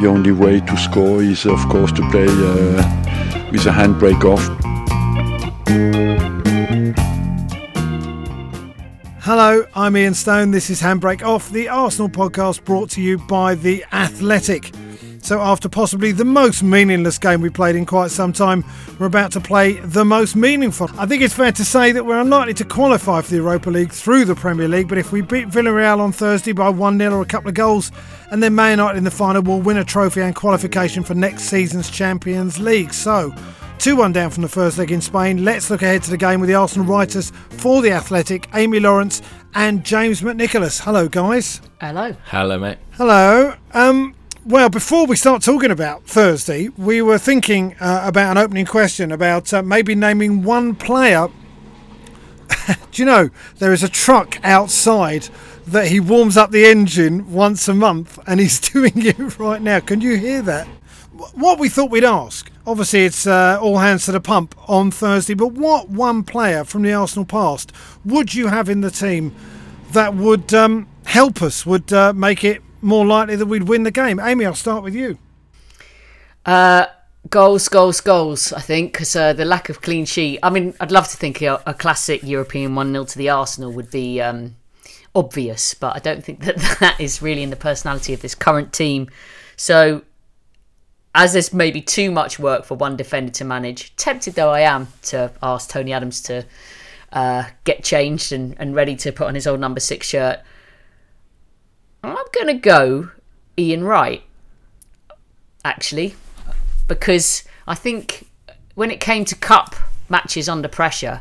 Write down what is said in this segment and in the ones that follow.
The only way to score is, of course, to play uh, with a handbrake off. Hello, I'm Ian Stone. This is Handbrake Off, the Arsenal podcast brought to you by The Athletic. So, after possibly the most meaningless game we played in quite some time, we're about to play the most meaningful. I think it's fair to say that we're unlikely to qualify for the Europa League through the Premier League, but if we beat Villarreal on Thursday by 1 0 or a couple of goals, and then Man United in the final, we'll win a trophy and qualification for next season's Champions League. So, 2 1 down from the first leg in Spain. Let's look ahead to the game with the Arsenal writers for The Athletic, Amy Lawrence and James McNicholas. Hello, guys. Hello. Hello, mate. Hello. Um, well, before we start talking about Thursday, we were thinking uh, about an opening question about uh, maybe naming one player. Do you know there is a truck outside that he warms up the engine once a month, and he's doing it right now? Can you hear that? What we thought we'd ask. Obviously, it's uh, all hands to the pump on Thursday. But what one player from the Arsenal past would you have in the team that would um, help us? Would uh, make it more likely that we'd win the game? Amy, I'll start with you. Uh, goals, goals, goals. I think because uh, the lack of clean sheet. I mean, I'd love to think a, a classic European one 0 to the Arsenal would be um, obvious, but I don't think that that is really in the personality of this current team. So, as there's maybe too much work for one defender to manage, tempted though I am to ask Tony Adams to uh, get changed and, and ready to put on his old number six shirt. I'm gonna go Ian Wright actually, because I think when it came to cup matches under pressure,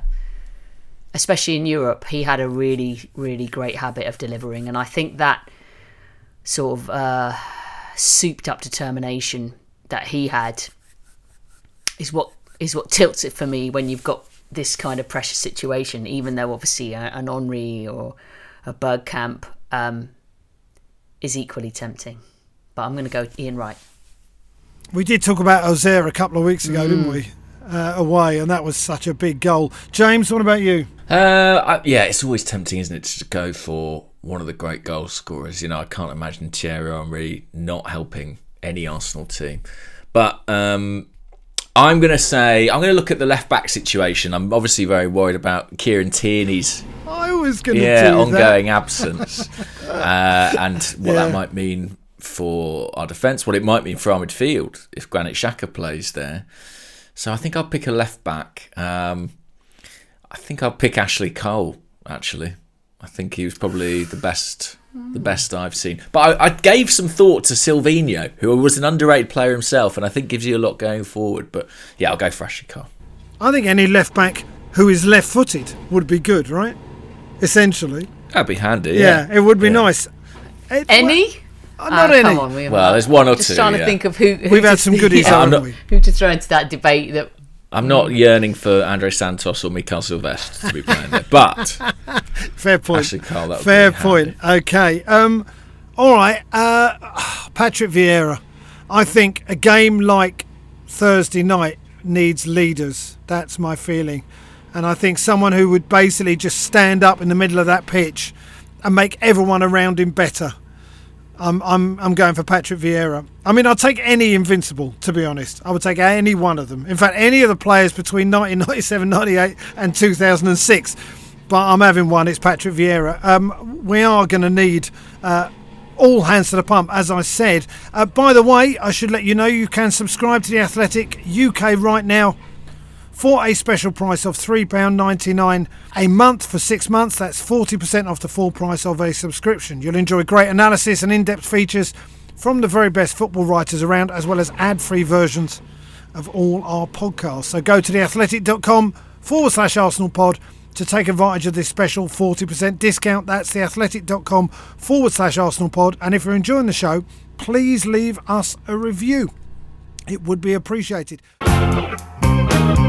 especially in Europe, he had a really, really great habit of delivering, and I think that sort of uh, souped up determination that he had is what is what tilts it for me when you've got this kind of pressure situation. Even though obviously an Henry or a Bergkamp um, is equally tempting, but I'm going to go Ian Wright. We did talk about Ozair a couple of weeks ago, didn't we? Uh, away, and that was such a big goal. James, what about you? Uh, I, yeah, it's always tempting, isn't it, to go for one of the great goal scorers. You know, I can't imagine Thierry Henry not helping any Arsenal team. But um, I'm going to say, I'm going to look at the left back situation. I'm obviously very worried about Kieran Tierney's I was going to yeah, ongoing absence uh, and what Yeah. that might mean for our defence, what it might mean for our midfield if Granit Xhaka plays there. So I think I'll pick a left back. Um, I think I'll pick Ashley Cole. Actually, I think he was probably the best, the best I've seen. But I, I gave some thought to Silvinho, who was an underrated player himself, and I think gives you a lot going forward. But yeah, I'll go for Ashley Cole. I think any left back who is left footed would be good, right? Essentially. That'd be handy. Yeah, Yeah, it would be Yeah. nice. It- Any? well, not Ah, any. Come on, we Well, there's one or just two, trying yeah. to think of who. who We've had some goodies, yeah, I'm haven't not- we? Who to throw into that debate? That I'm not yearning for Andre Santos or Mikael Silvestre to be playing there, but Fair point. Ashley Cole, that Fair point. Okay. Um, all right. Uh, Patrick Vieira. I think a game like Thursday night needs leaders. That's my feeling. And I think someone who would basically just stand up in the middle of that pitch and make everyone around him better. I'm, I'm, I'm going for Patrick Vieira. I mean, I'll take any Invincible, to be honest. I would take any one of them. In fact, any of the players between 1997, 98, and 2006. But I'm having one. It's Patrick Vieira. Um, we are going to need uh, all hands to the pump, as I said. Uh, by the way, I should let you know you can subscribe to the Athletic UK right now for a special price of £3.99 a month for six months. That's 40% off the full price of a subscription. You'll enjoy great analysis and in depth features from the very best football writers around, as well as ad free versions of all our podcasts. So go to theathletic.com forward slash Arsenal pod to take advantage of this special 40% discount. That's theathletic.com forward slash Arsenal pod. And if you're enjoying the show, please leave us a review. It would be appreciated.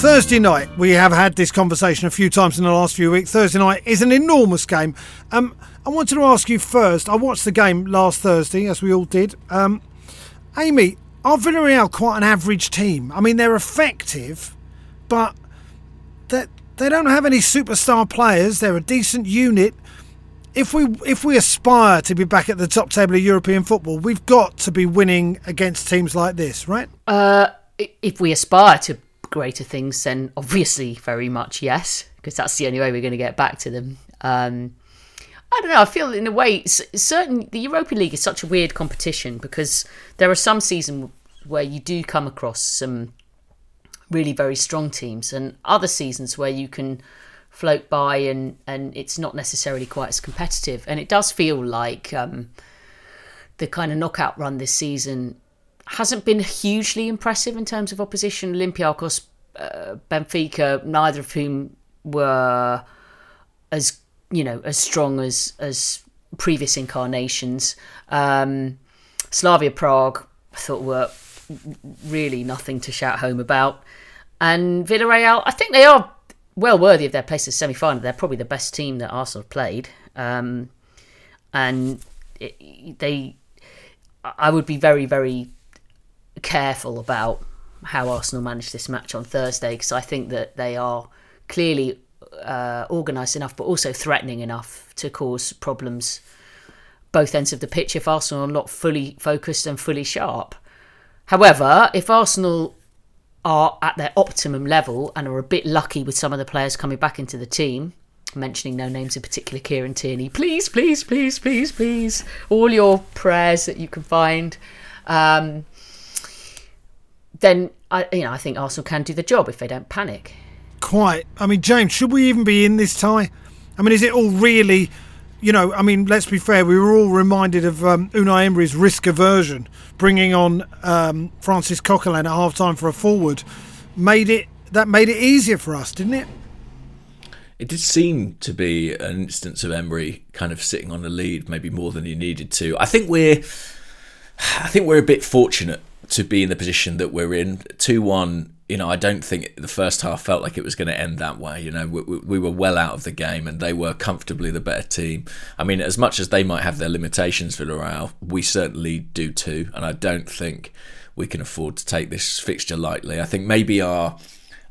Thursday night, we have had this conversation a few times in the last few weeks. Thursday night is an enormous game. Um, I wanted to ask you first. I watched the game last Thursday, as we all did. Um, Amy, are Villarreal quite an average team? I mean, they're effective, but they they don't have any superstar players. They're a decent unit. If we if we aspire to be back at the top table of European football, we've got to be winning against teams like this, right? Uh, if we aspire to greater things, then obviously very much yes, because that's the only way we're going to get back to them. Um, I don't know. I feel in a way, certain the Europa League is such a weird competition because there are some seasons where you do come across some really very strong teams, and other seasons where you can float by and and it's not necessarily quite as competitive. And it does feel like um, the kind of knockout run this season hasn't been hugely impressive in terms of opposition. Olympiacos, uh, Benfica, neither of whom were as you know as strong as as previous incarnations. Um, Slavia Prague, I thought were really nothing to shout home about, and Villarreal, I think they are well worthy of their place in the semi final. They're probably the best team that Arsenal played, um, and it, they. I would be very very careful about how Arsenal manage this match on Thursday because I think that they are clearly uh, organised enough, but also threatening enough to cause problems both ends of the pitch if Arsenal are not fully focused and fully sharp. However, if Arsenal are at their optimum level and are a bit lucky with some of the players coming back into the team, mentioning no names in particular, Kieran Tierney, please, please, please, please, please, all your prayers that you can find. Um, then I, you know, I think Arsenal can do the job if they don't panic. Quite. I mean, James, should we even be in this tie? I mean, is it all really, you know, I mean, let's be fair, we were all reminded of um, Unai Emery's risk aversion, bringing on um, Francis Coquelin at half time for a forward, made it, that made it easier for us, didn't it? It did seem to be an instance of Emery kind of sitting on the lead, maybe more than he needed to. I think we're, I think we're a bit fortunate to be in the position that we're in. Two one. You know, I don't think the first half felt like it was going to end that way. You know, we, we, we were well out of the game, and they were comfortably the better team. I mean, as much as they might have their limitations for Villarreal, we certainly do too. And I don't think we can afford to take this fixture lightly. I think maybe our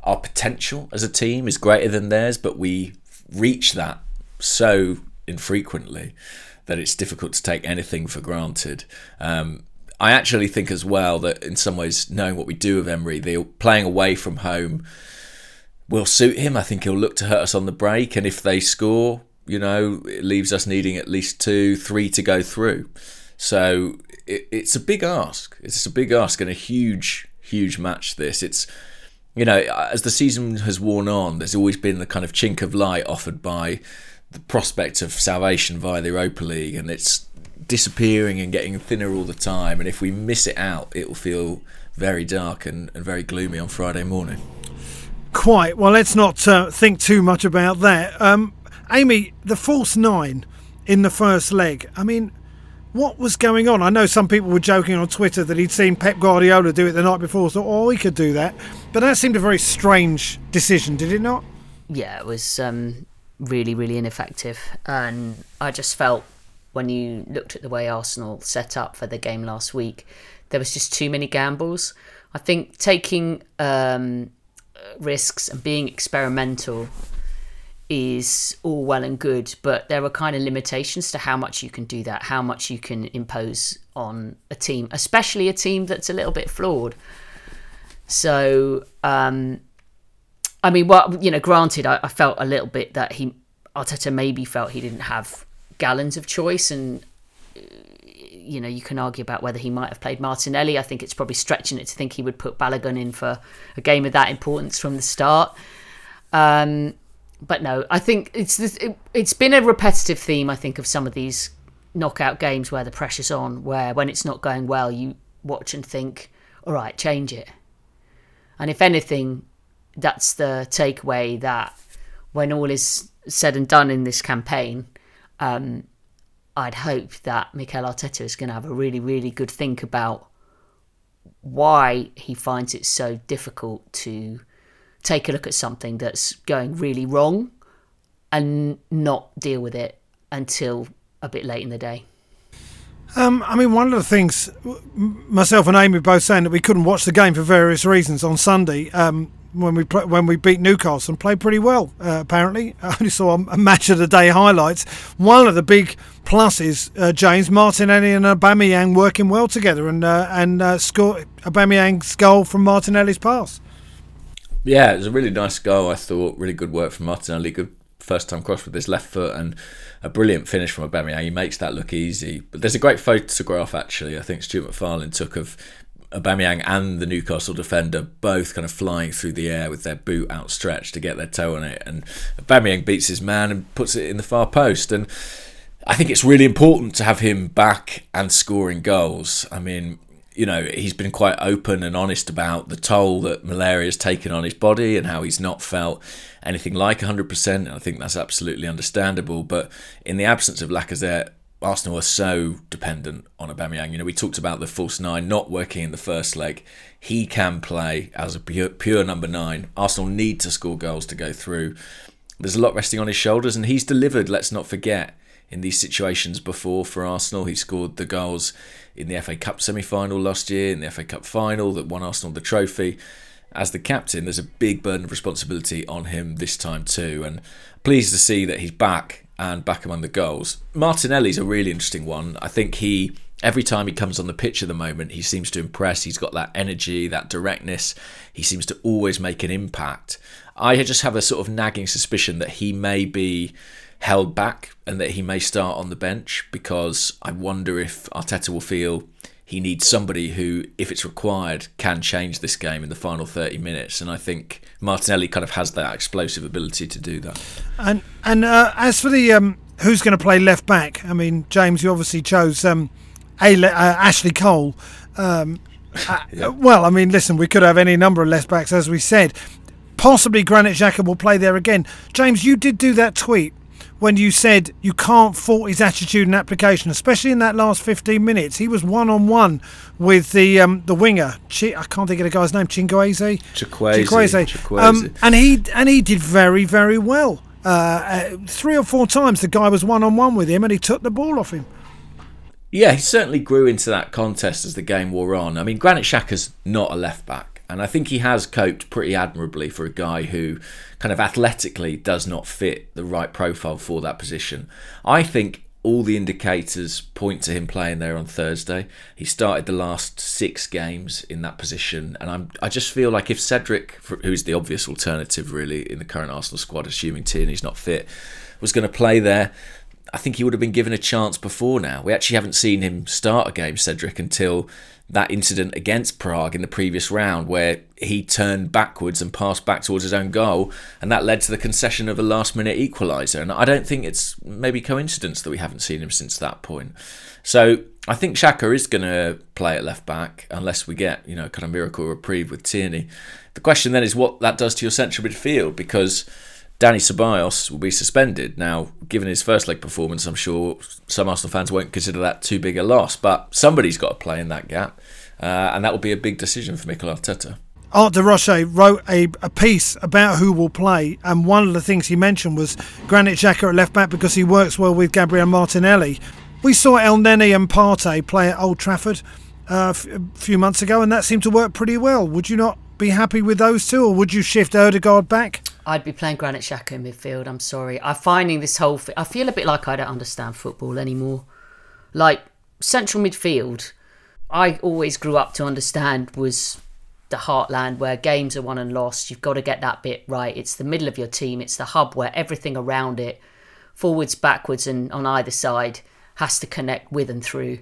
our potential as a team is greater than theirs, but we reach that so infrequently that it's difficult to take anything for granted. Um, I actually think as well that in some ways, knowing what we do of Emery, the playing away from home will suit him. I think he'll look to hurt us on the break, and if they score, you know, it leaves us needing at least two, three to go through. So it, it's a big ask. It's a big ask and a huge, huge match. This it's you know, as the season has worn on, there's always been the kind of chink of light offered by the prospect of salvation via the Europa League, and it's disappearing and getting thinner all the time. And if we miss it out, it will feel very dark and, and very gloomy on Friday morning. Quite. Well, let's not uh, think too much about that. Um, Amy, the false nine in the first leg. I mean, what was going on? I know some people were joking on Twitter that he'd seen Pep Guardiola do it the night before, thought, oh, he could do that. But that seemed a very strange decision, did it not? Yeah, it was um, really, really ineffective. And I just felt when you looked at the way Arsenal set up for the game last week, there was just too many gambles. I think taking um, risks and being experimental is all well and good, but there are kind of limitations to how much you can do that, how much you can impose on a team, especially a team that's a little bit flawed. So, um, I mean, well, you know, granted, I, I felt a little bit that he Arteta maybe felt he didn't have gallons of choice, and you know, you can argue about whether he might have played Martinelli. I think it's probably stretching it to think he would put Balogun in for a game of that importance from the start. Um, but no, I think it's this, it, it's been a repetitive theme. I think of some of these knockout games where the pressure's on, where when it's not going well, you watch and think, all right, change it. And if anything, that's the takeaway that when all is said and done in this campaign, um, I'd hope that Mikel Arteta is going to have a really, really good think about why he finds it so difficult to take a look at something that's going really wrong and not deal with it until a bit late in the day. Um, I mean, one of the things myself and Amy both saying that we couldn't watch the game for various reasons on Sunday. Um, when we when we beat Newcastle and played pretty well. Uh, apparently, I only saw a, match of the day highlights. One of the big pluses, uh, James Martinelli and Aubameyang working well together, and uh, and uh, score Aubameyang's goal from Martinelli's pass. Yeah, it was a really nice goal. I thought really good work from Martinelli. Good first time cross with his left foot and a brilliant finish from Aubameyang. He makes that look easy. But there's a great photograph actually. I think Stuart MacFarlane took of Aubameyang and the Newcastle defender both kind of flying through the air with their boot outstretched to get their toe on it, and Aubameyang beats his man and puts it in the far post. And I think it's really important to have him back and scoring goals. I mean, you know, he's been quite open and honest about the toll that malaria has taken on his body and how he's not felt anything like 100%. And I think that's absolutely understandable. But in the absence of Lacazette, Arsenal are so dependent on Aubameyang. You know, we talked about the false nine not working in the first leg. He can play as a pure, pure number nine. Arsenal need to score goals to go through. There's a lot resting on his shoulders, and he's delivered. Let's not forget in these situations before for Arsenal. He scored the goals in the FA Cup semi-final last year, in the FA Cup final that won Arsenal the trophy. As the captain, there's a big burden of responsibility on him this time too, and pleased to see that he's back and back among the goals. Martinelli's a really interesting one. I think he every time he comes on the pitch at the moment, he seems to impress. He's got that energy, that directness. He seems to always make an impact. I just have a sort of nagging suspicion that he may be held back and that he may start on the bench because I wonder if Arteta will feel he needs somebody who, if it's required, can change this game in the final 30 minutes. And I think Martinelli kind of has that explosive ability to do that. And and uh, as for the um, who's going to play left back, I mean, James, you obviously chose um, a, uh, Ashley Cole. Um, uh. Well, I mean, listen, we could have any number of left backs, as we said. Possibly Granit Xhaka will play there again. James, you did do that tweet when you said you can't fault his attitude and application, especially in that last 15 minutes. He was one on one with the um, the winger. Ch- I can't think of the guy's name. Chingueze. Chukwueze. Um, and he and he did very very well. Uh, uh, three or four times the guy was one on one with him, and he took the ball off him. Yeah, he certainly grew into that contest as the game wore on. I mean, Granit Xhaka's not a left back. And I think he has coped pretty admirably for a guy who kind of athletically does not fit the right profile for that position. I think all the indicators point to him playing there on Thursday. He started the last six games in that position, and I'm I just feel like if Cedric, who's the obvious alternative really in the current Arsenal squad, assuming Tierney's not fit, was going to play there, I think he would have been given a chance before now. We actually haven't seen him start a game, Cedric, until that incident against Prague in the previous round, where he turned backwards and passed back towards his own goal, and that led to the concession of a last minute equaliser. And I don't think it's maybe coincidence that we haven't seen him since that point. So I think Xhaka is going to play at left back unless we get, you know, kind of miracle reprieve with Tierney. The question then is what that does to your central midfield because Dani Ceballos will be suspended. Now, given his first leg performance, I'm sure some Arsenal fans won't consider that too big a loss, but somebody's got to play in that gap, uh, and that will be a big decision for Mikel Arteta. Art de Roché wrote a, a piece about who will play, and one of the things he mentioned was Granit Xhaka at left back because he works well with Gabriel Martinelli. We saw Elneny and Partey play at Old Trafford uh, a few months ago, and that seemed to work pretty well. Would you not be happy with those two, or would you shift Odegaard back? I'd be playing Granit Xhaka in midfield. I'm sorry. I'm finding this whole. I feel a bit like I don't understand football anymore. Like central midfield, I always grew up to understand was the heartland where games are won and lost. You've got to get that bit right. It's the middle of your team. It's the hub where everything around it, forwards, backwards, and on either side, has to connect with and through.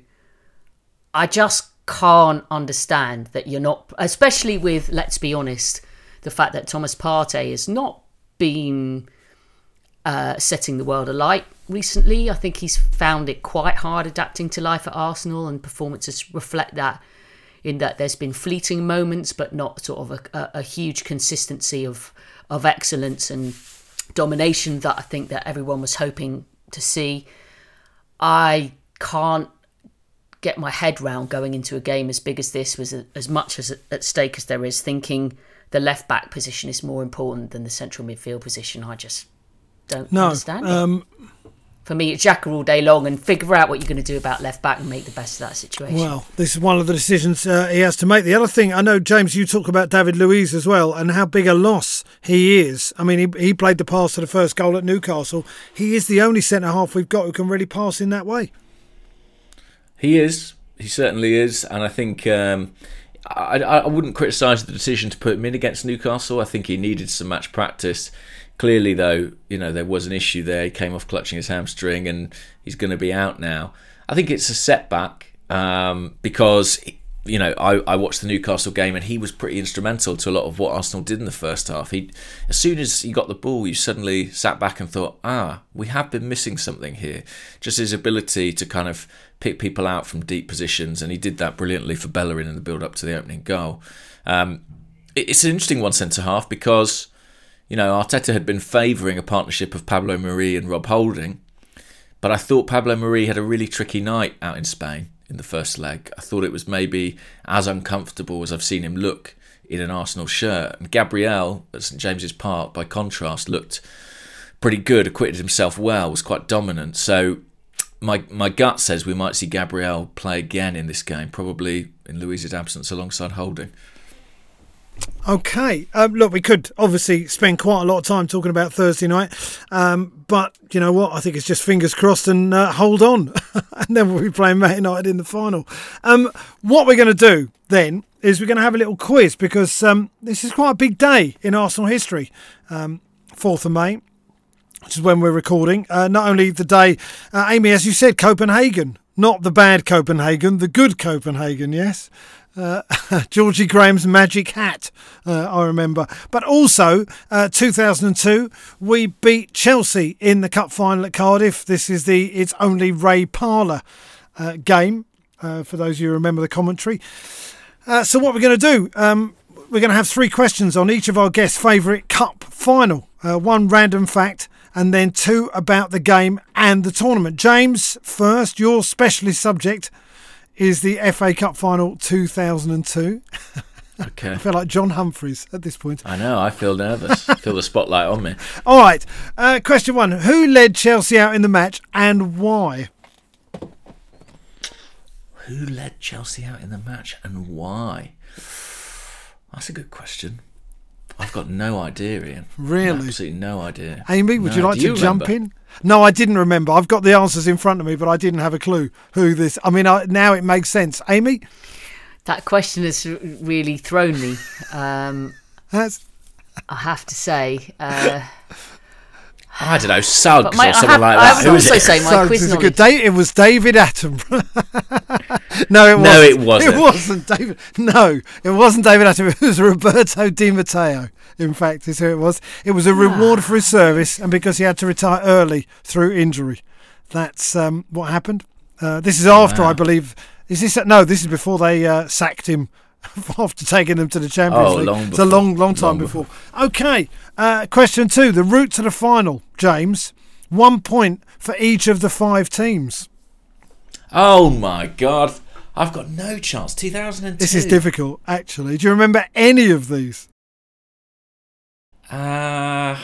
I just can't understand that you're not, especially with, let's be honest, the fact that Thomas Partey has not been uh, setting the world alight recently. I think he's found it quite hard adapting to life at Arsenal, and performances reflect that. In that there's been fleeting moments, but not sort of a, a, a huge consistency of of excellence and domination that I think that everyone was hoping to see. I can't get my head round going into a game as big as this was as much as at stake as there is thinking the left back position is more important than the central midfield position i just don't No, understand it. um, for me it's Xhaka all day long and figure out what you're going to do about left back and make the best of that situation Well, this is one of the decisions uh, he has to make. The other thing, I know, James, you talk about David Luiz as well and how big a loss he is. I mean, he, he played the pass to the first goal at Newcastle. He is the only centre half we've got who can really pass in that way. He is. He certainly is, and I think um, I, I wouldn't criticise the decision to put him in against Newcastle. I think he needed some match practice. Clearly, though, you know there was an issue there. He came off clutching his hamstring, and he's going to be out now. I think it's a setback um, because you know I, I watched the Newcastle game, and he was pretty instrumental to a lot of what Arsenal did in the first half. He, as soon as he got the ball, you suddenly sat back and thought, ah, we have been missing something here. Just his ability to kind of pick people out from deep positions, and he did that brilliantly for Bellerin in the build up to the opening goal. Um, it- it's an interesting one centre half because you know Arteta had been favouring a partnership of Pablo Marí and Rob Holding, but I thought Pablo Marí had a really tricky night out in Spain in the first leg. I thought it was maybe as uncomfortable as I've seen him look in an Arsenal shirt. And Gabriel at St James's Park, by contrast, looked pretty good, acquitted himself well, was quite dominant. So my my gut says we might see Gabriel play again in this game, probably in Luiz's absence alongside Holding. Okay. Um, look, we could obviously spend quite a lot of time talking about Thursday night, um, but you know what? I think it's just fingers crossed and uh, hold on, and then we'll be playing Man United in the final. Um, what we're going to do then is we're going to have a little quiz because um, this is quite a big day in Arsenal history. Um, 4th of May, which is when we're recording. Uh, not only the day, uh, Amy, as you said, Copenhagen, not the bad Copenhagen, the good Copenhagen, yes. Uh, Georgie Graham's magic hat, uh, I remember. But also, uh, 2002, we beat Chelsea in the cup final at Cardiff. This is the It's Only Ray Parlour uh, game, uh, for those of you who remember the commentary. Uh, so, what we're going to do, um, we're going to have three questions on each of our guests' favourite cup final. One random fact, and then two about the game and the tournament. James, first, your specialist subject is the FA Cup final 2002. Okay. I feel like John Humphrys at this point. I know, I feel nervous. I feel the spotlight on me. All right. Uh, question one Who led Chelsea out in the match and why? Who led Chelsea out in the match and why? That's a good question. I've got no idea, Ian. Really? Absolutely no idea. Amy, would No, you like do to jump remember? in? No, I didn't remember. I've got the answers in front of me, but I didn't have a clue who this. I mean, I, now it makes sense. Amy, that question has really thrown me um, that's I have to say uh, I don't know, Suggs my- or something have- like I that. would Who is also it? say my so quiz this is a good day. It was David Attenborough. no, it wasn't. No, it wasn't. It wasn't David. No, it wasn't David Attenborough. It was Roberto Di Matteo. In fact, is who it was. It was a reward for his service, and because he had to retire early through injury. That's um, what happened. Uh, this is after, I believe. Is this no? This is before they uh, sacked him after taking them to the Champions Oh, League. long it's a long, long time Long before. Okay, uh, question two: the route to the final. James, one point for each of the five teams. Oh my god. I've got no chance. 2002. This is difficult, actually. Do you remember any of these? Uh,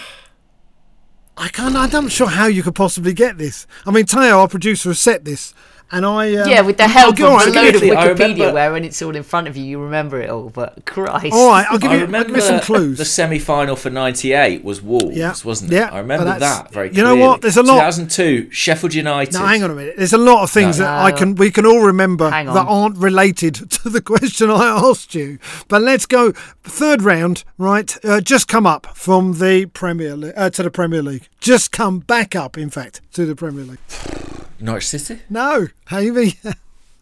I can't. I'm not sure how you could possibly get this. I mean, Tayo, our producer, has set this, And I um, yeah, with the I'll help give- of all a load of quickly, Wikipedia, where when it's all in front of you, you remember it all. But Christ, All right, I'll give I you, I'll remember give you some clues. the semi-final for '98 was Wolves, Yeah. wasn't it? Yeah, I remember that very. you know clearly. what? There's a lot- 2002 Sheffield United. Now, hang on a minute. There's a lot of things No. that I can we can all remember that aren't related to the question I asked you. But let's go third round. Right, uh, just come up from the Premier League uh, to the Premier League. Just come back up, in fact, to the Premier League. Norwich City. No, Amy.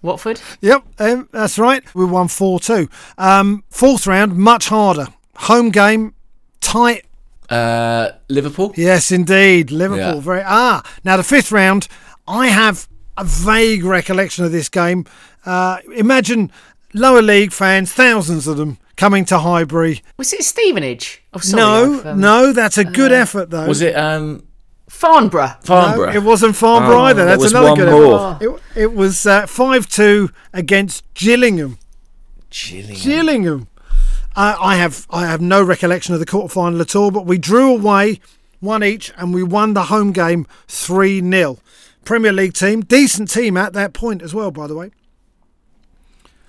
Watford. yep, um, that's right. We won four two. Um, fourth round, much harder. Home game, tight. Uh, Liverpool. Yes, indeed, Liverpool. Yeah. Very ah. Now the fifth round, I have a vague recollection of this game. Uh, imagine lower league fans, thousands of them, coming to Highbury. Was it Stevenage? Oh, sorry, no, um, no, that's a good effort though. Was it um, Farnborough. Farnborough? No, it wasn't Farnborough Oh, either. there That's was another one good more. It, it was uh, five two against Gillingham. Gillingham. Gillingham. Uh, I have I have no recollection of the quarter final at all, but we drew away one each and we won the home game 3 0. Premier League team, decent team at that point as well, by the way.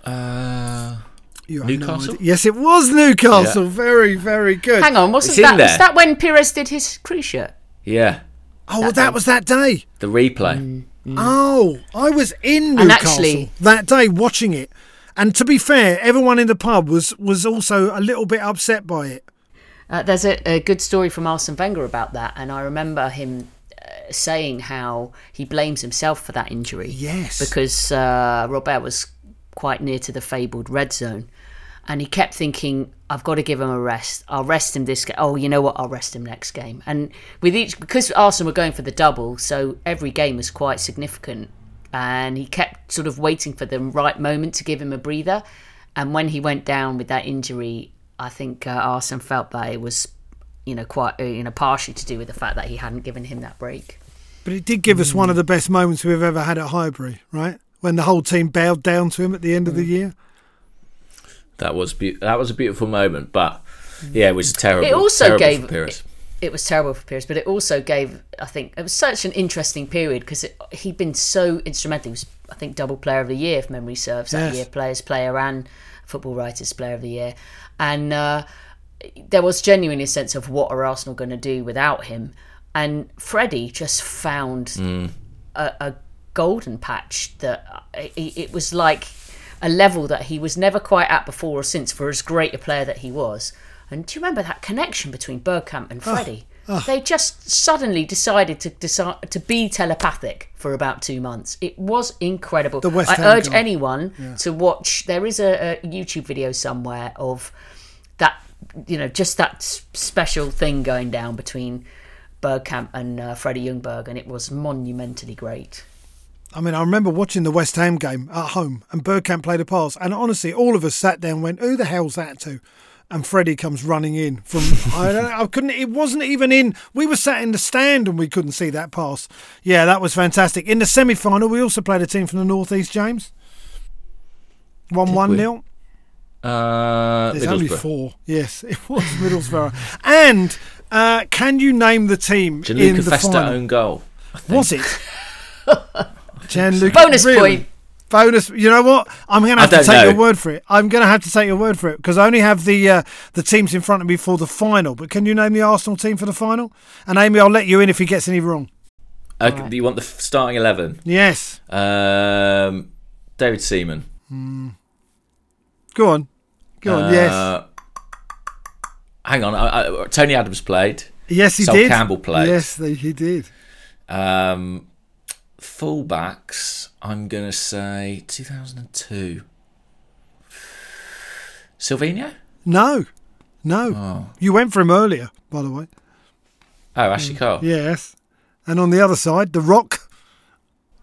Uh, You have no Newcastle? yes, it was Newcastle. Yeah. Very, very good. Hang on, wasn't It's that? Was that when Pires did his cruciate? yeah, Oh, well, that was that day. the replay. Oh, I was in Newcastle actually- that day watching it. And to be fair, everyone in the pub was was also a little bit upset by it. Uh, there's a, a good story from Arsene Wenger about that, and I remember him uh, saying how he blames himself for that injury. Yes. because uh, Robert was quite near to the fabled red zone, and he kept thinking, "I've got to give him a rest. I'll rest him this game. Oh, you know what? I'll rest him next game." And with each, because Arsenal were going for the double, so every game was quite significant, and he kept sort of waiting for the right moment to give him a breather. And when he went down with that injury, I think uh, Arsene felt that it was, you know, quite uh, you know partially to do with the fact that he hadn't given him that break. But it did give us one of the best moments we've ever had at Highbury, right? When the whole team bowed down to him at the end of the year. That was be- that was a beautiful moment, but yeah, it was terrible. It also terrible gave for Pires. it was terrible for Pires, but it also gave I think it was such an interesting period because he'd been so instrumental. He was I think double player of the year if memory serves that Yes. year, players player and football writers player of the year, and uh, there was genuinely a sense of what are Arsenal going to do without him, and Freddie just found a, a golden patch that uh, it, it was like a level that he was never quite at before or since for as great a player that he was. And do you remember that connection between Bergkamp and Freddie? They just suddenly decided to decide to be telepathic for about two months. It was incredible. The West I Ham urge goal. anyone to watch. There is a, a YouTube video somewhere of that, you know, just that special thing going down between Bergkamp and uh, Freddie Ljungberg, and it was monumentally great. I mean, I remember watching the West Ham game at home and Bergkamp played a pass. And honestly, all of us sat down and went, who the hell's that to? And Freddie comes running in from, I, don't know, I couldn't, it wasn't even in, we were sat in the stand and we couldn't see that pass. Yeah, that was fantastic. In the semi final, we also played a team from the Northeast, James. 1 1 we? 0. Uh, There's only four. Yes, it was Middlesbrough. and uh, can you name the team in Gianluca the Festa final? own goal. Was it? Gianluca. Bonus really? point. Bonus. You know what? I'm going to have to take know. your word for it. I'm going to have to take your word for it because I only have the uh, the teams in front of me for the final. But can you name the Arsenal team for the final? And Amy, I'll let you in if he gets any wrong. Okay, Alright. Do you want the starting eleven? Yes. Um, David Seaman. Go on. Go on. yes. Uh, Hang on. I, I, Tony Adams played. Yes, he Sol did. Campbell played. Yes, they, he did. Um, fullbacks. I'm gonna say 2002. Silvinho. No. No. Oh, You went for him earlier, by the way. oh Ashley Cole. Yes. And on the other side, The Rock.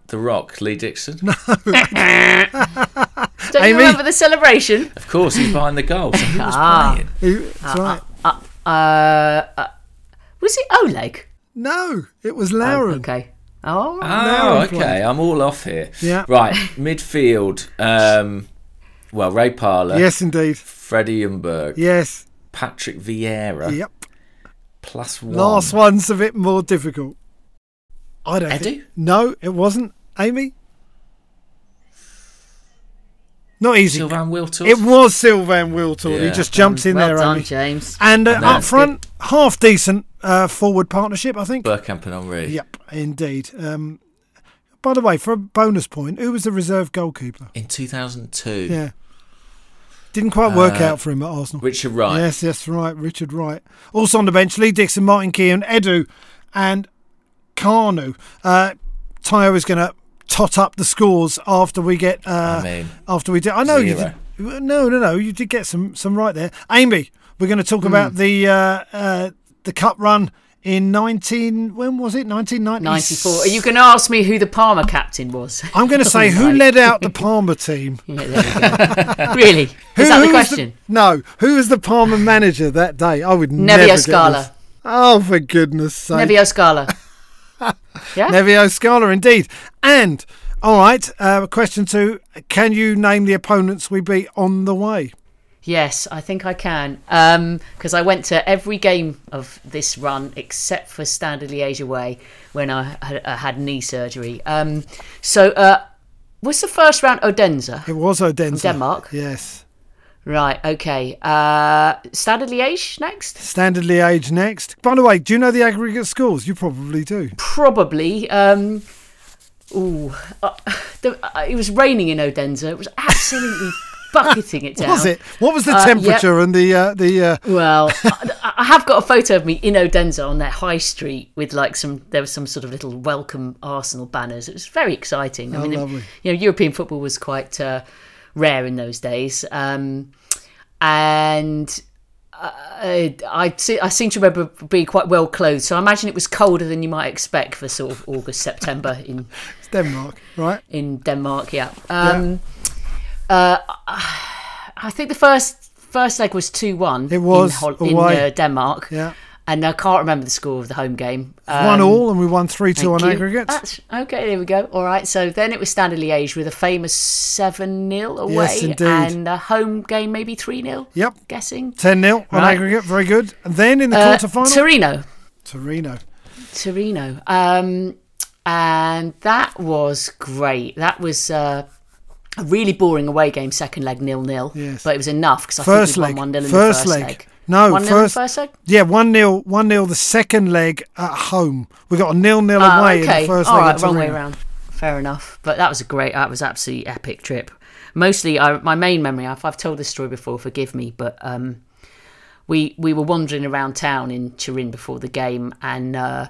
The Rock. Lee Dixon. Don't Amy? you remember the celebration? Of course, he's behind the goal. So who was Ah. playing? He, that's right. Uh, uh, was it Oleg? No, it was Oh, okay. Oh, Oh, okay. I'm all off here. Yeah. Right. Midfield. Um, well, Ray Parlour. Yes, indeed. Freddie Ljungberg. Yes. Patrick Vieira. Yep. Plus one. Last one's a bit more difficult. I don't Edu? think. No, it wasn't. Amy? Not easy. Sylvain Wiltord. It was Sylvain Wiltord. He just jumped in well there. done, only. James. And uh, up that's front, half decent uh, forward partnership, I think. Bergkamp and Henry. Yep, indeed. Um, by the way, for a bonus point, who was the reserve goalkeeper? In 2002. Yeah. Didn't quite work Uh, out for him at Arsenal. Richard Wright. Yes, that's right. Richard Wright. Also on the bench, Lee Dixon, Martin Keown, Edu, and Kanu. Uh, Tayo is going to tot up the scores after we get. Uh, I mean, after we did. I know you did. No, no, no. You did get some some right there. Amy, we're going to talk Hmm. about the uh, uh, the cup run in 19. When was it? 1990. 94. Are you going to ask me who the Parma captain was? I'm going to say who Right. led out the Parma team. Yeah, there we go. really? Is Who- that the who was question? no, who was the Parma manager that day? I would never Nevio get Scala. Oh, for goodness sake. Nevio Scala. Yeah? Nevio Scala, indeed. And, all right, uh, question two Can you name the opponents we beat on the way? Yes, I think I can. Because I went to every game of this run except for Standard Liège away when I had, I had knee surgery. Um, so, uh, was the first round Odense? It was Odense. Denmark? Yes. Right, okay. Uh, Standard Liège next? Standard Liège next. By the way, do you know the aggregate scores? You probably do. Probably. Um, ooh, uh, the, uh, it was raining in Odense. It was absolutely bucketing it down. Was it? What was the Uh, temperature and the uh, the? Uh, Well, I, I have got a photo of me in Odense on their high street with like some. There was some sort of little welcome Arsenal banners. It was very exciting. I Oh, mean, it- you know, European football was quite uh, rare in those days, um, and. Uh, I, I seem to remember being quite well clothed, so I imagine it was colder than you might expect for sort of August, September in it's Denmark, right? in Denmark. Yeah. Um, Uh, I think the first first leg was two one. It was in, in uh, Denmark. Yeah. And I can't remember the score of the home game. one Um, all, and we won three two on aggregate. Okay, there we go. All right, so then it was Standard Liège with a famous 7 0 away. Yes, indeed. And a home game, maybe 3 0. Yep. Guessing. 10 0 on Right. aggregate, very good. And then in the Uh, quarter final, Torino. Torino. Torino. Um, and that was great. That was uh, a really boring away game, second leg nil nil. Yes. But it was enough because I First think we won 1 0 in First the first leg. leg. No, 1 first, first leg? Yeah, 1 0 1 0 the second leg at home. We got a nil nil Ah, away okay. in the first All leg. right, at wrong way around. Fair enough. But that was a great, that was absolutely epic trip. Mostly, I, my main memory, I've, I've told this story before, forgive me, but um, we we were wandering around town in Turin before the game and uh,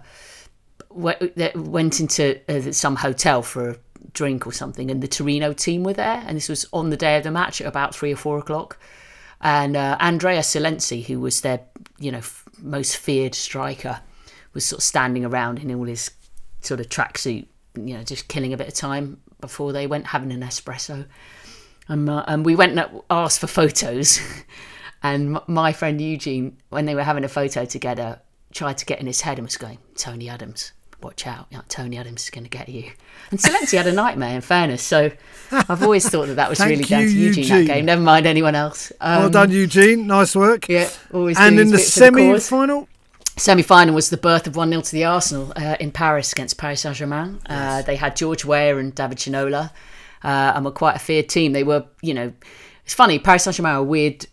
went into uh, some hotel for a drink or something, and the Torino team were there, and this was on the day of the match at about three or four o'clock. And uh, Andrea Silenzi, who was their, you know, f- most feared striker, was sort of standing around in all his sort of tracksuit, you know, just killing a bit of time before they went having an espresso. And, uh, and we went and asked for photos. and my friend Eugene, when they were having a photo together, tried to get in his head and was going, Tony Adams, watch out. You know, Tony Adams is going to get you. And Silenzi had a nightmare, in fairness. So I've always thought that that was really down you, to Eugene, Eugene. that game. Never mind anyone else. Um, well done, Eugene. Nice work. Yeah, always And in the his bit for the semi final, Semi final was the birth of 1 0 to the Arsenal uh, in Paris against Paris Saint Germain. Uh, they had George Weah and David Ginola uh, and were quite a feared team. They were, you know, it's funny, Paris Saint Germain are a weird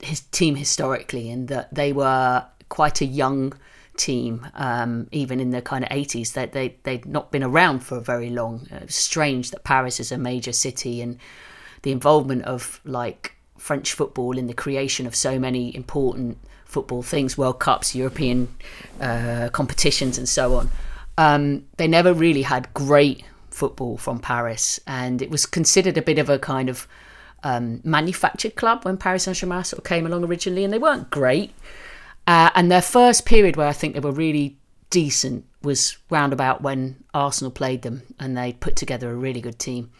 his team historically in that they were quite a young team, um, even in the kind of 80s. They, they, they'd not been around for a very long. Uh, strange that Paris is a major city and the involvement of like French football in the creation of so many important football things, World Cups, European uh, competitions, and so on. Um, they never really had great football from Paris, and it was considered a bit of a kind of um, manufactured club when Paris Saint Germain sort of came along originally, and they weren't great. Uh, and their first period where I think they were really decent was roundabout when Arsenal played them, and they put together a really good team.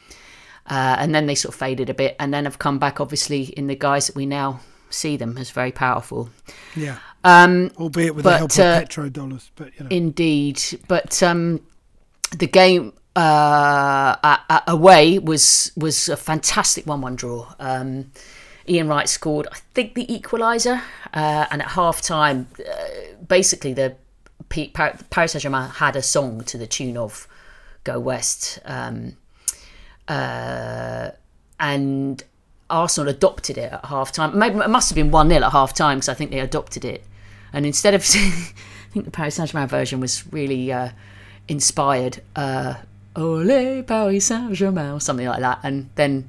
Uh, and then they sort of faded a bit, and then have come back, obviously, in the guys that we now see them as very powerful. yeah, Um, albeit with but, the help uh, of petrodollars. But you know, Indeed, but um, the game uh, away was was a fantastic one-one draw. Um, Ian Wright scored, I think, the equaliser, uh, and at half time, uh, basically the Paris Saint Germain had a song to the tune of "Go West," um, uh, and Arsenal adopted it at half time. Maybe it must have been 1 0 at half time because I think they adopted it. And instead of. I think the Paris Saint Germain version was really uh, inspired. Uh, Ole Paris Saint Germain, or something like that. And then,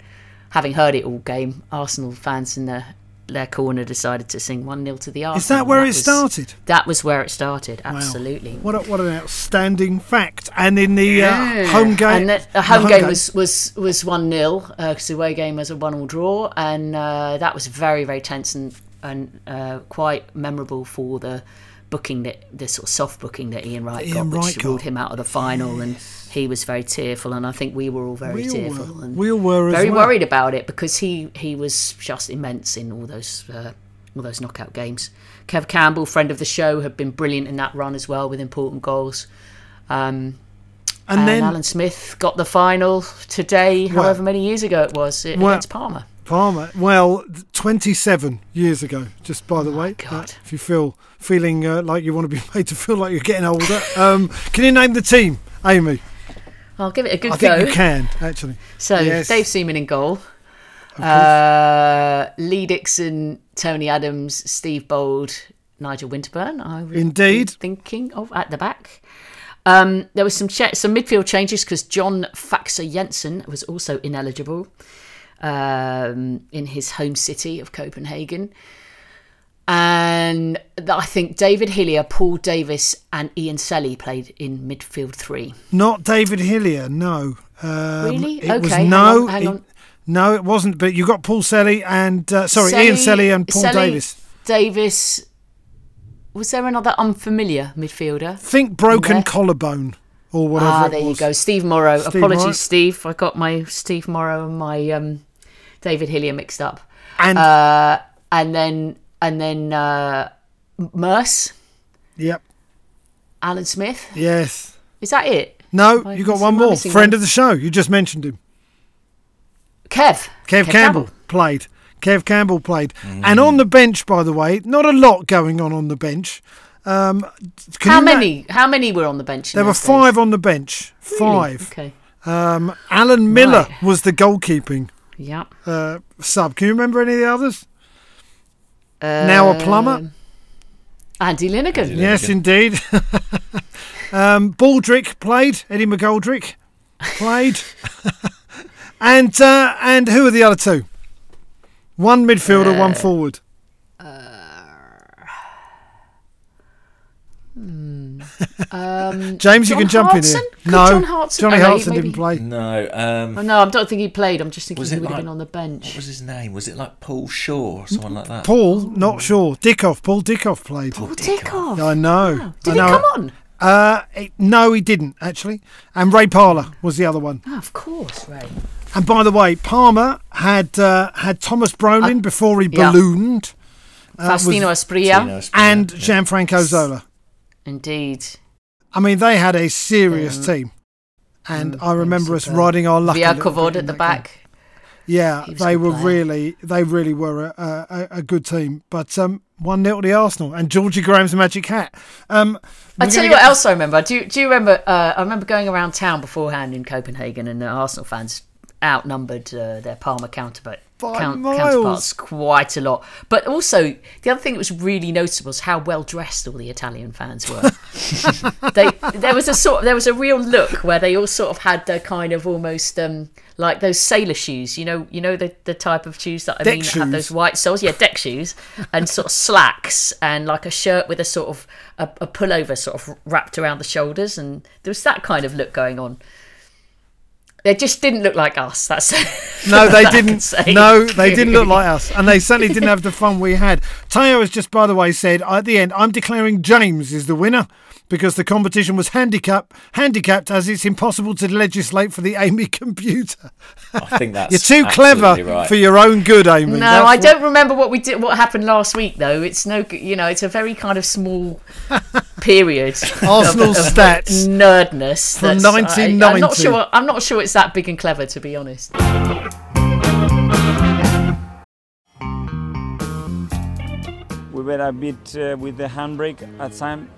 having heard it all game, Arsenal fans in the, their corner decided to sing 1 0 to the Arsenal. Is that where and it was- started? That was where it started, Wow. absolutely. What a, what an outstanding fact. And in the uh, home game, And the, the home game was was was one 0 because the away game was a one all draw, and uh, that was very very tense and and uh, quite memorable for the booking that the sort of soft booking that Ian Wright Ian got, which Wright got. ruled him out of the final, and he was very tearful, and I think we were all very We all tearful were. and We all were very well. worried about it because he he was just immense in all those. Uh, all those knockout games. Kev Campbell, friend of the show, had been brilliant in that run as well with important goals. Um, And and, then- Alan Smith got the final today, Well- however many years ago it was, it- Well- against Parma. Parma. Well, 27 years ago, just by the way. Oh, God. uh, if you feel feeling uh, like you want to be made to feel like you're getting older, um, can you name the team, Amy? I'll give it a good I go. think you can, actually. So Yes. Dave Seaman in goal. Uh, Lee Dixon, Tony Adams, Steve Bould, Nigel Winterburn. I be Indeed. thinking of at the back. Um, there was some cha- some midfield changes because John Faxe Jensen was also ineligible um, in his home city of Copenhagen. And I think David Hillier, Paul Davis, and Ian Selley played in midfield three. Not David Hillier, no. Um, Really? It was Okay, hang no. on, hang it- on. no, it wasn't. But you got Paul Selley and uh, sorry, Ian Selley and Paul Selley, Davis. Davis. Was there another unfamiliar midfielder? Think broken collarbone or whatever. ah, there you go. Steve Morrow. Steve Apologies, Morrow. Steve. I got my Steve Morrow and my um, David Hillier mixed up. And Uh, and then and then uh, Merse, yep, Alan Smith. yes. Is that it? No, I you got one more. Friend one? of the show. You just mentioned him. Kev. Kev, Campbell, played. Kev Campbell played. And on the bench, by the way, not a lot going on on the bench. Um, can How you na- many? How many were on the bench? There were those days? five on the bench. Really? Five. Okay. Um, Alan Miller Right. was the goalkeeping Yeah. uh, sub. Can you remember any of the others? now a plumber. Um, Andy Linighan. Yes, indeed. um, Baldrick played. Eddie McGoldrick played. and uh, and who are the other two? One midfielder, Uh, one forward. Um, James, you can jump Hartson? in here. No, John Hartson- Johnny okay, Hartson maybe- didn't play. No. Um, Oh, no, I don't think he played. I'm just thinking he it would have been on the bench. what was his name? Was it like Paul Shaw or someone like that? Paul, not sure. Dickov, Paul Dickov played. Oh, Dickov. I know. Wow. Did I he come on? Uh, it- no, he didn't actually. And Ray Parlour was the other one. Oh, of course, Ray. And by the way, Parma had uh, had Thomas Brolin before he Uh, yeah. ballooned. uh, was- Faustino Asprilla. and Gianfranco Zola. Indeed. I mean, they had a serious team. And I remember us riding our luck. a Via little bit Kovod in at the back. game. Yeah, He was a they were player. really, they really were a, a, a good team. But um, one 0 to the Arsenal and Georgie Graham's magic hat. Um, I we're tell you what get- else I remember. Do you, do you remember? Uh, I remember going around town beforehand in Copenhagen, and the Arsenal fans outnumbered uh, their Parma counterpart, By count, miles. counterparts quite a lot. But also, the other thing that was really noticeable was how well dressed all the Italian fans were. they there was a sort of, there was a real look where they all sort of had the kind of almost um, like those sailor shoes. You know, you know the the type of shoes that I Deck mean that have those white soles. Yeah, deck shoes and sort of slacks and like a shirt with a sort of a, a pullover sort of wrapped around the shoulders, and there was that kind of look going on. They just didn't look like us. That's No, they didn't. No, they didn't look like us, and they certainly didn't have the fun we had. Tayo has just, by the way, said at the end, "I'm declaring James is the winner because the competition was handicap handicapped as it's impossible to legislate for the Amy computer." I think that's You're too clever right. for your own good, Amy. No, That's I what- don't remember what we did. What happened last week, though. It's no, you know, it's a very kind of small period. Arsenal of, of stats nerdness from that's- I- I'm not sure. I'm not sure it's that big and clever, to be honest. We a bit uh, with the handbrake at time.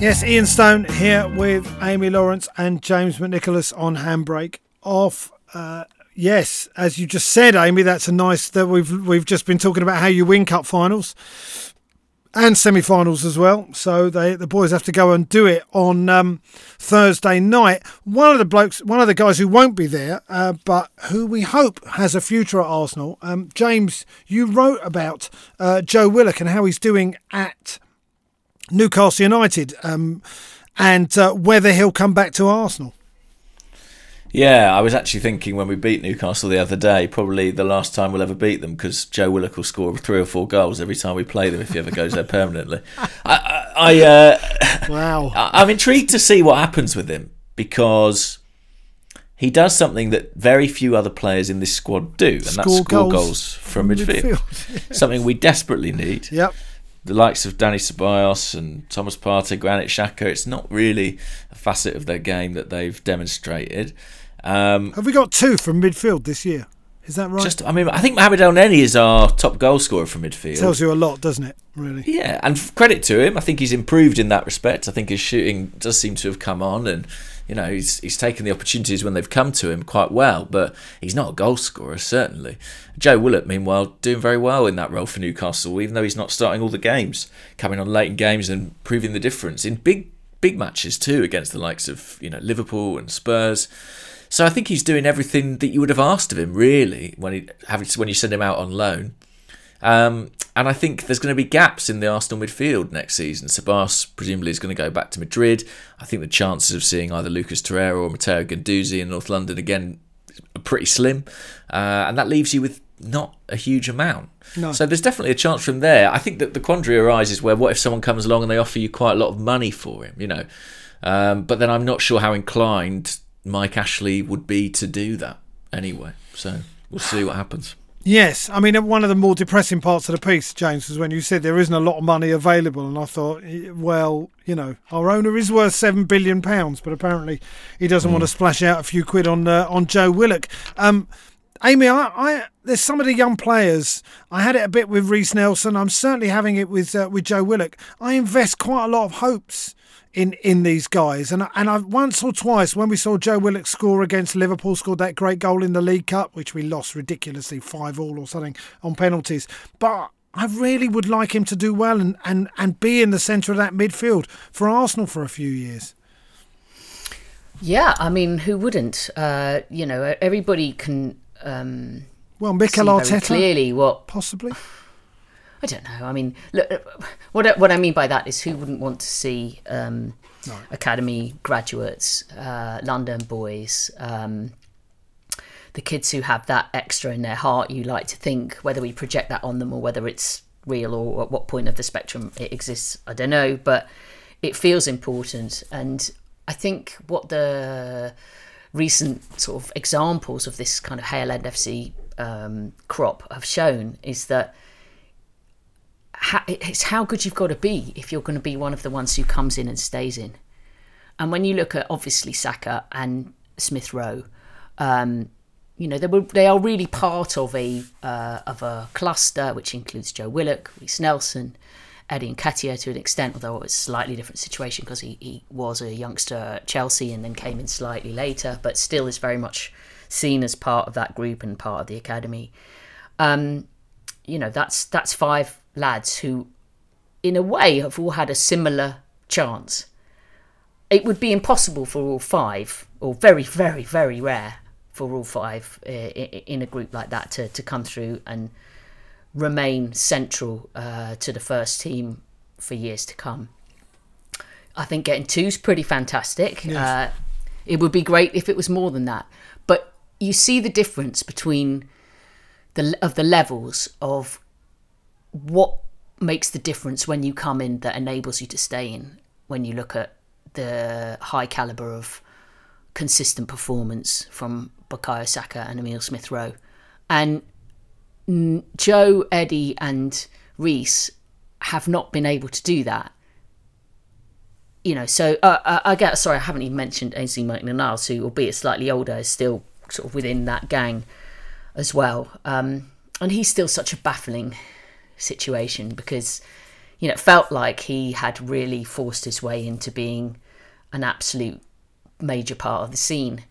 Yes, Ian Stone here with Amy Lawrence and James McNicholas on Handbrake. Off uh, yes, as you just said, Amy, that's a nice that we've we've just been talking about how you win cup finals and semi-finals as well. So they the boys have to go and do it on um, Thursday night. One of the blokes, one of the guys who won't be there, uh, but who we hope has a future at Arsenal. Um, James, you wrote about uh, Joe Willock and how he's doing at Newcastle United, um, and uh, whether he'll come back to Arsenal. Yeah, I was actually thinking when we beat Newcastle the other day, probably the last time we'll ever beat them because Joe Willock will score three or four goals every time we play them if he ever goes there permanently. I, I, I uh, wow, I, I'm intrigued to see what happens with him because he does something that very few other players in this squad do, and Score that's score goals goals, from from midfield. midfield. something we desperately need. Yep. The likes of Dani Ceballos and Thomas Partey, Granit Xhaka, it's not really a facet of their game that they've demonstrated. Um, Have we got two from midfield this year? Is that right? just, I mean, I think Mohamed Elneny is our top goal scorer from midfield. Tells you a lot, doesn't it? Really. Yeah, and credit to him. I think he's improved in that respect. I think his shooting does seem to have come on, and you know he's he's taken the opportunities when they've come to him quite well. But he's not a goal scorer, certainly. Joe Willock, meanwhile, doing very well in that role for Newcastle, even though he's not starting all the games, coming on late in games and proving the difference in big big matches too against the likes of you know Liverpool and Spurs. So I think he's doing everything that you would have asked of him, really, when he having when you send him out on loan. Um, and I think there's going to be gaps in the Arsenal midfield next season. Sabas presumably is going to go back to Madrid. I think the chances of seeing either Lucas Torreira or Matteo Guendouzi in North London again are pretty slim, uh, and that leaves you with not a huge amount. No. So there's definitely a chance from there. I think that the quandary arises where what if someone comes along and they offer you quite a lot of money for him, you know? Um, but then I'm not sure how inclined Mike Ashley would be to do that anyway. So we'll see what happens. Yes, I mean one of the more depressing parts of the piece, James, was when you said there isn't a lot of money available, and I thought, eh, well, you know, our owner is worth seven billion pounds, but apparently he doesn't want to splash out a few quid on uh, on Joe Willock. Um, Amy, I, I there's some of the young players. I had it a bit with Reiss Nelson. I'm certainly having it with uh, with Joe Willock. I invest quite a lot of hopes in in these guys. And and I once or twice when we saw Joe Willock score against Liverpool, scored that great goal in the League Cup, which we lost ridiculously five all or something on penalties. But I really would like him to do well and, and, and be in the centre of that midfield for Arsenal for a few years. Yeah, I mean, who wouldn't? Uh, you know, everybody can. Um, Well, Mikel Arteta, clearly what possibly. I don't know. I mean, look, what I- what I mean by that is who wouldn't want to see um, academy graduates, uh, London boys, um, the kids who have that extra in their heart. You like to think whether we project that on them or whether it's real or at what point of the spectrum it exists. I don't know, but it feels important, and I think what the recent sort of examples of this kind of Hale FC um, crop have shown is that ha- it's how good you've got to be if you're going to be one of the ones who comes in and stays in. And when you look at obviously Saka and Smith Rowe, um, you know they were they are really part of a uh, of a cluster which includes Joe Willock, Reiss Nelson, Eddie Nketiah to an extent, although it was a slightly different situation because he, he was a youngster at Chelsea and then came in slightly later, but still is very much seen as part of that group and part of the academy. Um, you know that's that's five lads who, in a way, have all had a similar chance. It would be impossible for all five, or very, very, very rare for all five uh, in a group like that to, to come through and remain central uh, to the first team for years to come. I think getting two is pretty fantastic. Yes. Uh, it would be great if it was more than that. But you see the difference between the of the levels of what makes the difference when you come in that enables you to stay in when you look at the high caliber of consistent performance from Bukayo Saka and Emil Smith Rowe and Joe Eddie and Reiss have not been able to do that. You know so uh, I, I get sorry I haven't even mentioned AC Niles who albeit slightly older is still sort of within that gang as well. Um, and he's still such a baffling situation because you know it felt like he had really forced his way into being an absolute major part of the scene.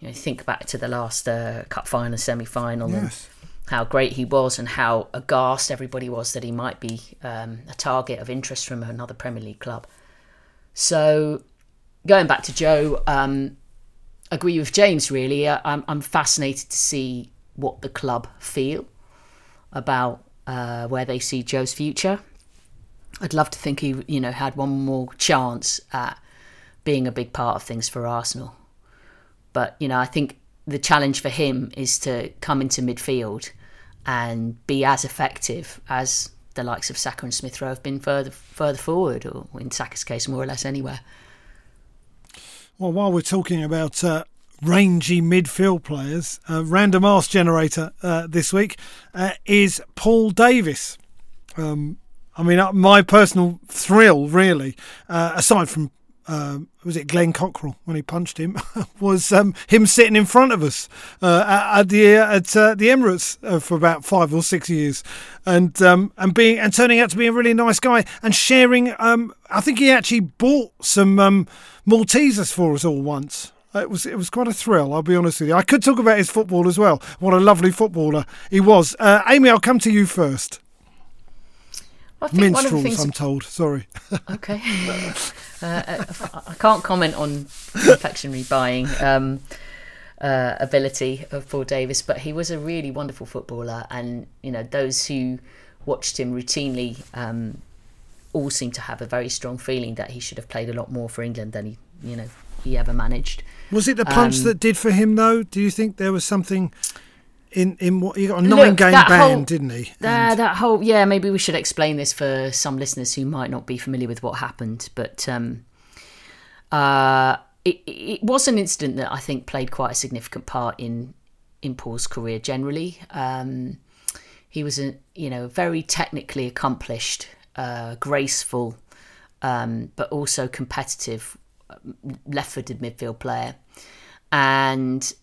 You know, think back to the last uh, cup final, semi final, Yes. How great he was, and how aghast everybody was that he might be um, a target of interest from another Premier League club. So, going back to Joe, um, agree with James. Really, I- I'm I'm fascinated to see what the club feel about uh, where they see Joe's future. I'd love to think he, you know, had one more chance at being a big part of things for Arsenal. But you know, I think the challenge for him is to come into midfield and be as effective as the likes of Saka and Smith Rowe have been further further forward, or in Saka's case, more or less anywhere. Well, while we're talking about uh, rangy midfield players, uh, random ask generator uh, this week uh, is Paul Davis. Um, I mean, uh, my personal thrill, really, uh, aside from um was it Glenn Cockerill when he punched him, was um, him sitting in front of us uh, at, at the at uh, the Emirates uh, for about five or six years, and um, and being and turning out to be a really nice guy and sharing. Um, I think he actually bought some um, Maltesers for us all once. It was it was quite a thrill. I'll be honest with you. I could talk about his football as well. What a lovely footballer he was. Uh, Amy, I'll come to you first. I think one of the Minstrels, things I'm told. Sorry. Okay. uh, I can't comment on confectionery buying um, uh, ability of Paul Davis, but he was a really wonderful footballer, and you know those who watched him routinely um, all seem to have a very strong feeling that he should have played a lot more for England than he, you know, he ever managed. Was it the punch Um, that did for him though? Do you think there was something in in what he got a Look, game ban, whole- didn't he? Uh, that whole yeah, maybe we should explain this for some listeners who might not be familiar with what happened. But um, uh, it, it was an incident that I think played quite a significant part in in Paul's career generally. Um, he was a you know very technically accomplished, uh, graceful, um, but also competitive um, left-footed midfield player, and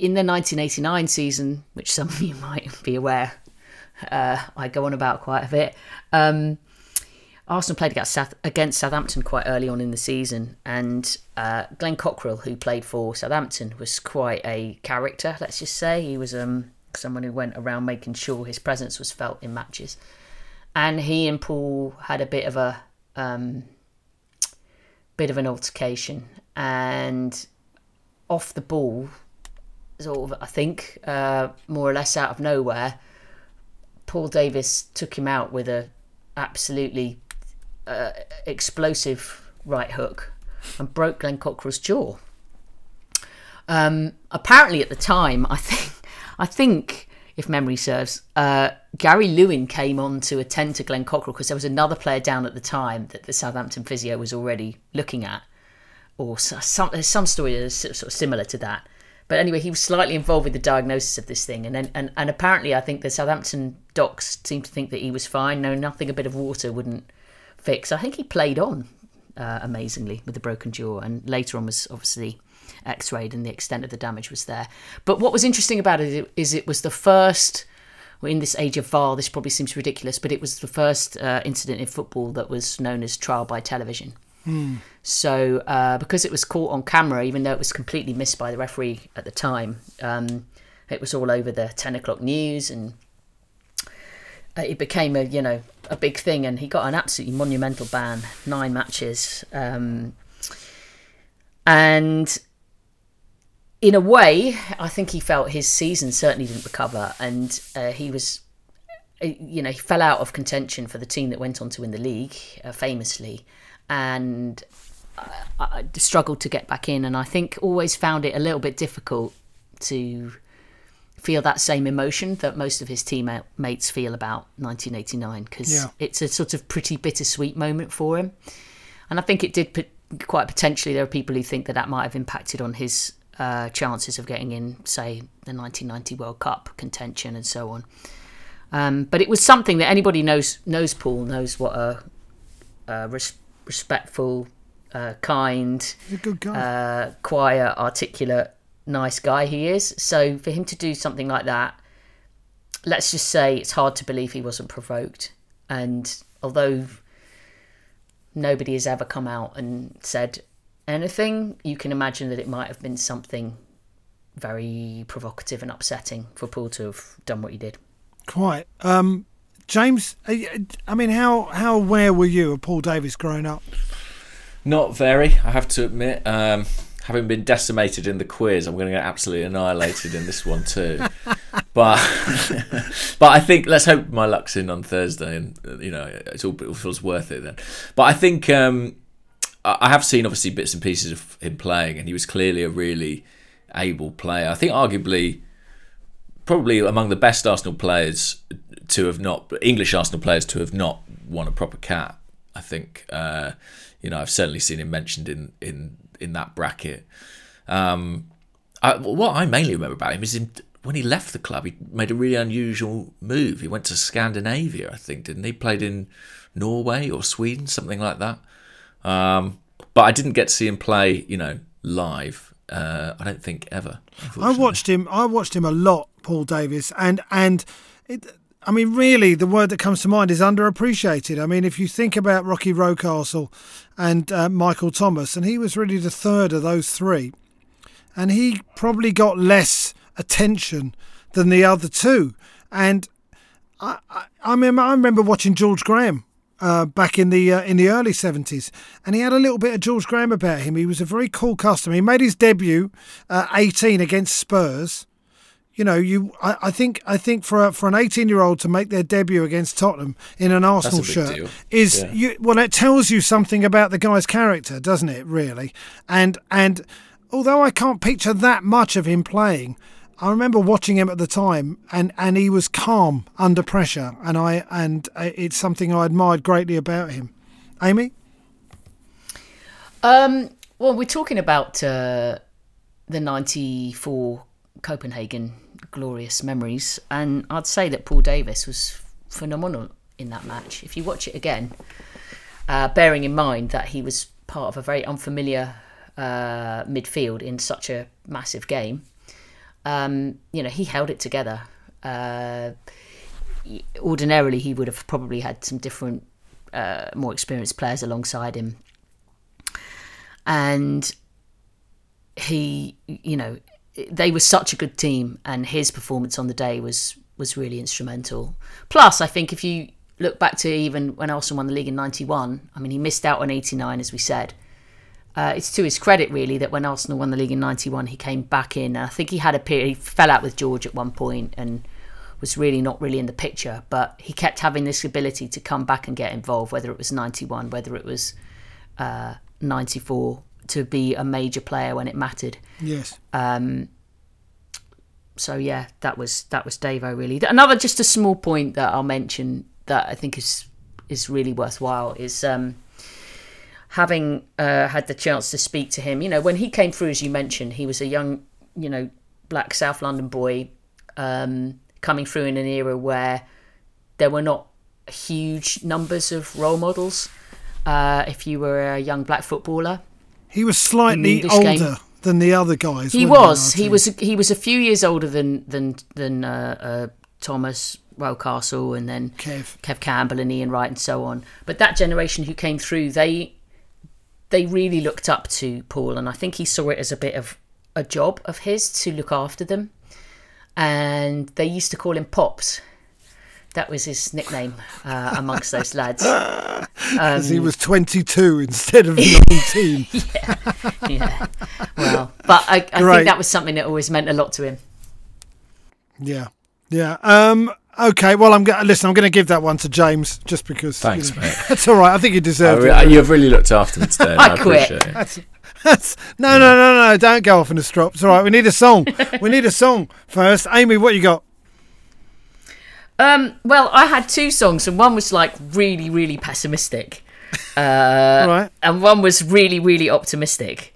in the 1989 season, which some of you might be aware, uh, I go on about quite a bit. Um, Arsenal played against, South, against Southampton quite early on in the season, and uh, Glenn Cockerill, who played for Southampton, was quite a character. Let's just say he was um, someone who went around making sure his presence was felt in matches. And he and Paul had a bit of a um, bit of an altercation, and off the ball, sort of, I think, uh, more or less out of nowhere, Paul Davis took him out with a absolutely uh, explosive right hook and broke Glenn Cockerill's jaw. Um, apparently, at the time, I think, I think, if memory serves, uh, Gary Lewin came on to attend to Glenn Cockerill because there was another player down at the time that the Southampton physio was already looking at, or some there's some story that's sort of similar to that. But anyway, he was slightly involved with the diagnosis of this thing, and then and, and apparently, I think the Southampton docs seemed to think that he was fine. No, nothing a bit of water wouldn't fix. I think he played on uh, amazingly with the broken jaw, and later on was obviously X-rayed, and the extent of the damage was there. But what was interesting about it is it was the first. In this age of VAR, this probably seems ridiculous, but it was the first uh, incident in football that was known as trial by television. So, uh, because it was caught on camera, even though it was completely missed by the referee at the time, um, it was all over the 10 o'clock news and uh, it became a, you know, a big thing. And he got an absolutely monumental ban, nine matches. Um, and in a way, I think he felt his season certainly didn't recover. And uh, he was, uh, you know, he fell out of contention for the team that went on to win the league, uh, famously. And I, I struggled to get back in, and I think always found it a little bit difficult to feel that same emotion that most of his teammates feel about 1989 because Yeah. it's a sort of pretty bittersweet moment for him. And I think it did put, quite potentially. There are people who think that that might have impacted on his uh, chances of getting in, say, the 1990 World Cup contention and so on. Um, but it was something that anybody knows knows Paul knows what a, a res- respectful, uh, kind, a good guy. uh, quiet, articulate, nice guy he is. So for him to do something like that, let's just say it's hard to believe he wasn't provoked. And although nobody has ever come out and said anything, you can imagine that it might have been something very provocative and upsetting for Paul to have done what he did. Quite. Um, James, uh, I mean, how how aware were you of Paul Davis growing up? Not very, I have to admit. Um, having been decimated in the quiz, I'm going to get absolutely annihilated in this one too. but but I think let's hope my luck's in on Thursday, and uh, you know it's all it feels worth it then. But I think um, I have seen obviously bits and pieces of him playing, and he was clearly a really able player. I think arguably probably among the best Arsenal players to have not English Arsenal players to have not won a proper cap. I think uh, you know I've certainly seen him mentioned in in in that bracket. Um, I, what I mainly remember about him is in, when he left the club, he made a really unusual move. He went to Scandinavia, I think, didn't he? Played in Norway or Sweden, something like that. Um, but I didn't get to see him play, you know, live. Uh, I don't think ever. I watched him. I watched him a lot, Paul Davis, and and it, I mean, really, the word that comes to mind is underappreciated. I mean, if you think about Rocky Rocastle and uh, Michael Thomas, and he was really the third of those three, and he probably got less attention than the other two. And I, I, I remember, I remember watching George Graham uh, back in the uh, in the early seventies, and he had a little bit of George Graham about him. He was a very cool customer. He made his debut uh, eighteen against Spurs you know, you I, I, think I think for a, for an 18 year old to make their debut against Tottenham in an Arsenal shirt deal. is yeah. you, well, it tells you something about the guy's character, doesn't it? Really, and and although I can't picture that much of him playing. I remember watching him at the time, and, and he was calm under pressure, and I and it's something I admired greatly about him. Amy, um, well, we're talking about uh, the '94 Copenhagen glorious memories. And I'd say that Paul Davis was phenomenal in that match. If you watch it again, uh, bearing in mind that he was part of a very unfamiliar uh, midfield in such a massive game, um, you know, he held it together. Uh, ordinarily, he would have probably had some different, uh, more experienced players alongside him. And he, you know, they were such a good team, and his performance on the day was was really instrumental. Plus, I think if you look back to even when Arsenal won the league in '91, I mean, he missed out on '89, as we said. Uh, it's to his credit, really, that when Arsenal won the league in '91, he came back in. I think he had a period. He fell out with George at one point and was really not really in the picture. But he kept having this ability to come back and get involved, whether it was '91, whether it was '94. Uh, to be a major player when it mattered. Yes. Um, so yeah, that was that was Davo really. Another just a small point that I'll mention that I think is is really worthwhile is um, having uh, had the chance to speak to him. You know, when he came through, as you mentioned, he was a young, you know, black South London boy um, coming through in an era where there were not huge numbers of role models. Uh, if you were a young black footballer, he was slightly older game. than the other guys. He was. He was. He was a few years older than than than uh, uh, Thomas Rocastle and then Kev. Kev Campbell and Ian Wright and so on. But that generation who came through, they they really looked up to Paul, and I think he saw it as a bit of a job of his to look after them. And they used to call him Pops that was his nickname uh, amongst those lads. Because um, he was 22 instead of 19. yeah, yeah. Well, but I, I think that was something that always meant a lot to him. Yeah, yeah. Um, okay, well, I'm going listen. I'm going to give that one to James just because. Thanks, you know, mate. That's all right. I think you deserve I, it. You've really looked after me today. I, I quit. It. That's, that's, no, no, no, no. Don't go off in a strop. It's all right. We need a song. we need a song first. Amy, what you got? Um, well, I had two songs, and one was like really, really pessimistic, uh, right, and one was really, really optimistic.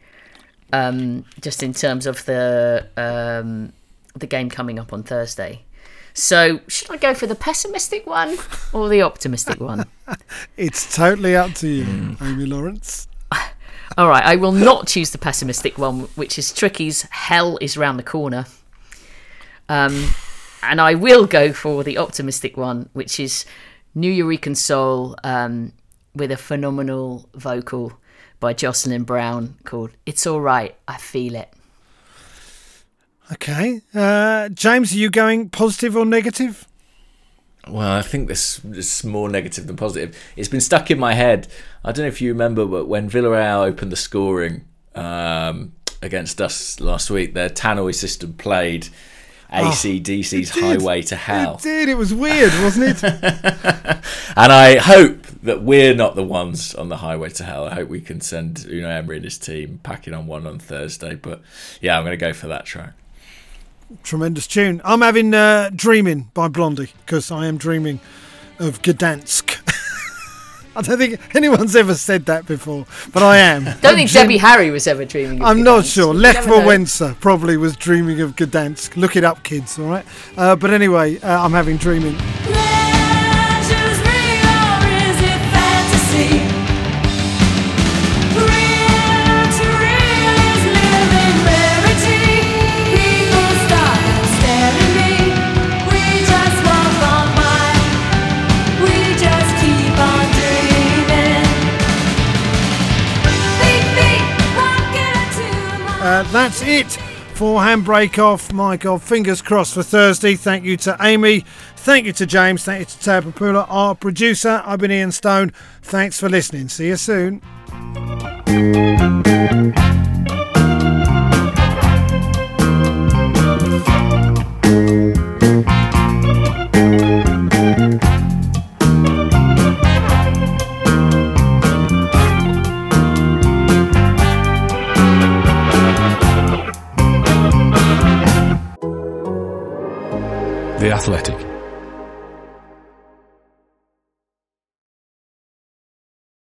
Um, just in terms of the um, the game coming up on Thursday. So, should I go for the pessimistic one or the optimistic one? it's totally up to you, mm. Amy Lawrence. All right, I will not choose the pessimistic one, which is Tricky's "Hell is round the corner." Um, and I will go for the optimistic one, which is Nuyorican Soul um, with a phenomenal vocal by Jocelyn Brown called It's All Right, I Feel It. Okay. Uh, James, are you going positive or negative? Well, I think this, is more negative than positive. It's been stuck in my head. I don't know if you remember, but when Villarreal opened the scoring um, against us last week, their tannoy system played ACDC's Oh. Highway to Hell. It did. It was weird, wasn't it? And I hope that we're not the ones on the highway to hell. I hope we can send Unai Emery and his team packing on one on Thursday. But yeah, I'm going to go for that track. Tremendous tune. I'm having uh, Dreaming by Blondie because I am dreaming of Gdansk. I don't think anyone's ever said that before, but I am. Don't think Debbie Harry was ever dreaming of I'm not sure. Lech. Wałęsa probably was dreaming of Gdansk. Look it up, kids, all right? Uh, but anyway, uh, I'm having Dreaming. That's it for Handbrake Off. My God, fingers crossed for Thursday. Thank you to Amy. Thank you to James. Thank you to Tab Papula, our producer. I've been Ian Stone. Thanks for listening. See you soon.